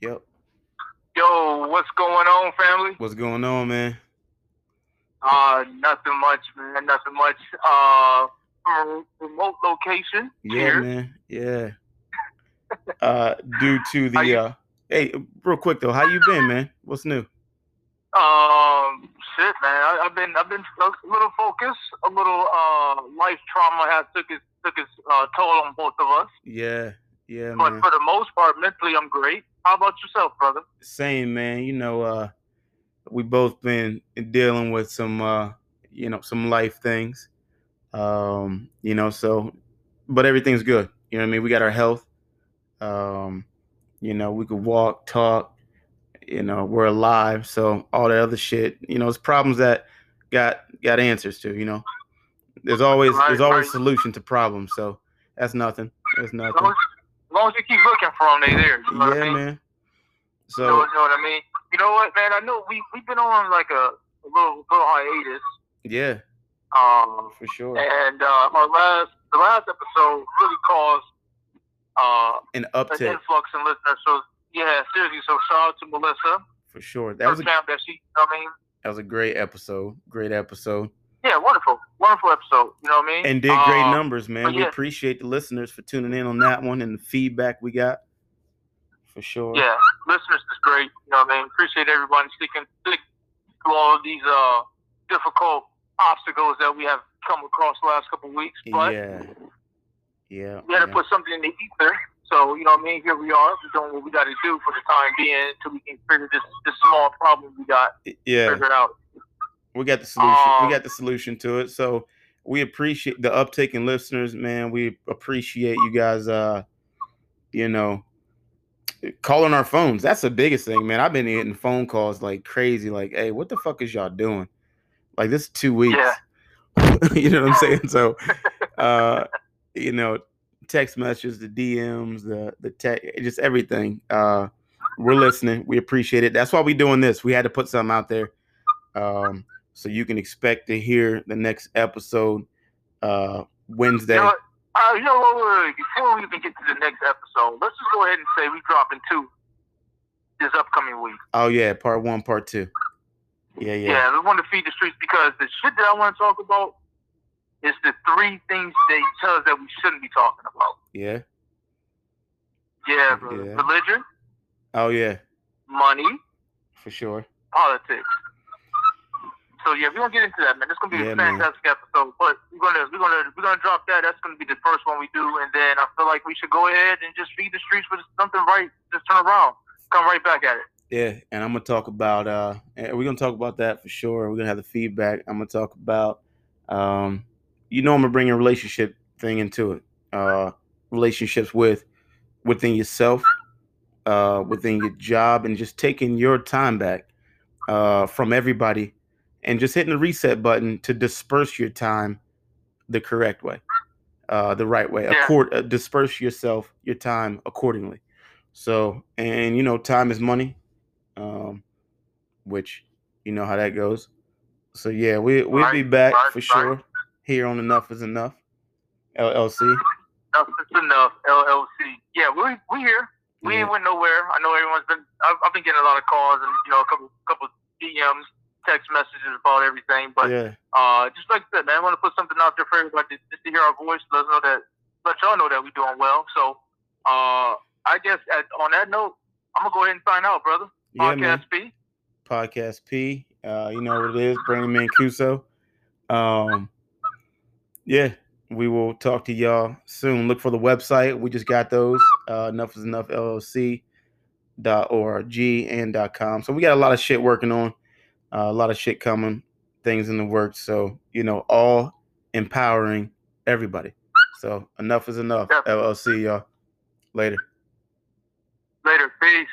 Yep. Yo, what's going on, family? What's going on, man? Uh, nothing much, man. Nothing much. Uh, from a remote location. Yeah, here. man. Yeah. uh, due to How you- the uh, hey, real quick though, how you been, man? What's new? Um, shit, man. I, I've been, I've been a little focused. A little uh, life trauma has took its took its uh, toll on both of us. Yeah, yeah, But man. for the most part, mentally, I'm great. How about yourself, brother? Same, man. You know, uh, we both been dealing with some, uh, you know, some life things. Um, you know, so, but everything's good. You know what I mean? We got our health. Um, you know, we could walk, talk. You know, we're alive. So all that other shit, you know, it's problems that got got answers to. You know, there's always there's always solution to problems. So that's nothing. That's nothing. As, long as you keep looking for them, they there. You know what I Yeah, mean? man. You know, So you know what I mean? You know what, man? I know we we've been on like a, a little little hiatus. yeah, Um, for sure. and uh, our last the last episode really caused uh, An an uptick influx in listeners. So yeah, seriously. So shout out to Melissa, for sure. That was a that she. You know I mean? That was a great episode. Great episode. Yeah, wonderful, wonderful episode. You know what I mean? And did great Um, numbers, man. but We appreciate the listeners for tuning in on that one and the feedback we got. For sure. Yeah, listeners is great. You know what I mean? Appreciate everybody sticking stick through all of these uh difficult obstacles that we have come across the last couple of weeks. But Yeah. Yeah. we had to put something in the ether. So, you know what I mean? Here we are. We're doing what we got to do for the time being until we can figure this, this small problem we got Yeah. figured out. We got the solution. Um, we got the solution to it. So we appreciate the uptake in listeners, man. We appreciate you guys uh you know calling our phones. That's the biggest thing, man. I've been getting phone calls like crazy, like, hey, what the fuck is y'all doing? Like this is two weeks. Yeah. you know what I'm saying? So uh, you know, text messages, the DMs, the the tech, just everything. Uh, we're listening. We appreciate it. That's why we're doing this. We had to put something out there, um, so you can expect to hear the next episode uh, Wednesday. You know, what? uh, you know what? Before we even get to the next episode, let's just go ahead and say we're dropping two this upcoming week. Oh yeah, part one, part two. Yeah, yeah, Yeah, we want to feed the streets because the shit that I want to talk about is the three things they tell us that we shouldn't be talking about. yeah. Yeah, bro. Yeah. religion, Oh yeah, money, for sure. politics. So yeah, we're gonna get into that, man. It's gonna be Yeah, a man. fantastic episode. But we're gonna we're gonna we're gonna drop that. That's gonna be the first one we do, and then I feel like we should go ahead and just feed the streets with something right. Just turn around, come right back at it. Yeah, and I'm gonna talk about uh we're gonna talk about that for sure. We're gonna have the feedback. I'm gonna talk about um you know I'm gonna bring a relationship thing into it. Uh relationships with within yourself, uh within your job and just taking your time back uh from everybody and just hitting the reset button to disperse your time the correct way. Uh the right way. Yeah. Accord uh, disperse yourself, your time accordingly. So, and you know, time is money um, which you know how that goes. So yeah, we we'll be back right, for right. sure here on Enough is Enough LLC. Enough is enough. LLC. Yeah, we we here. We Yeah. ain't went nowhere. I know everyone's been. I've, I've been getting a lot of calls and you know a couple couple DMs, text messages about everything. But yeah, uh, just like I said, man, I want to put something out there for everybody just to hear our voice, let us know that, let y'all know that we're doing well. So, uh, I guess at, on that note, I'm gonna go ahead and sign out, brother. yeah, man. Podcast P. Podcast P. Uh, you know what it is, Brandon Mancuso. Um, yeah, we will talk to y'all soon. Look for the website. We just got those. Uh, enough is enough LLC dot org and dot com. So we got a lot of shit working on, uh, a lot of shit coming, things in the works. So you know, all empowering everybody. So enough is enough. Yeah. LLC, y'all. Later. Later. Peace.